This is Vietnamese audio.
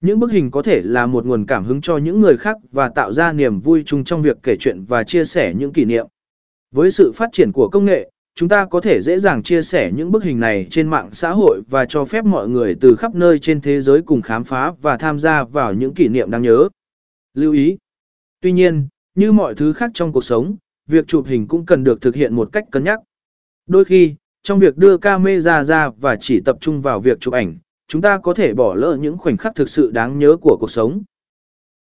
Những bức hình có thể là một nguồn cảm hứng cho những người khác và tạo ra niềm vui chung trong việc kể chuyện và chia sẻ những kỷ niệm. Với sự phát triển của công nghệ, chúng ta có thể dễ dàng chia sẻ những bức hình này trên mạng xã hội và cho phép mọi người từ khắp nơi trên thế giới cùng khám phá và tham gia vào những kỷ niệm đáng nhớ. Lưu ý. Tuy nhiên, như mọi thứ khác trong cuộc sống, việc chụp hình cũng cần được thực hiện một cách cân nhắc. Đôi khi, trong việc đưa camera ra và chỉ tập trung vào việc chụp ảnh, chúng ta có thể bỏ lỡ những khoảnh khắc thực sự đáng nhớ của cuộc sống.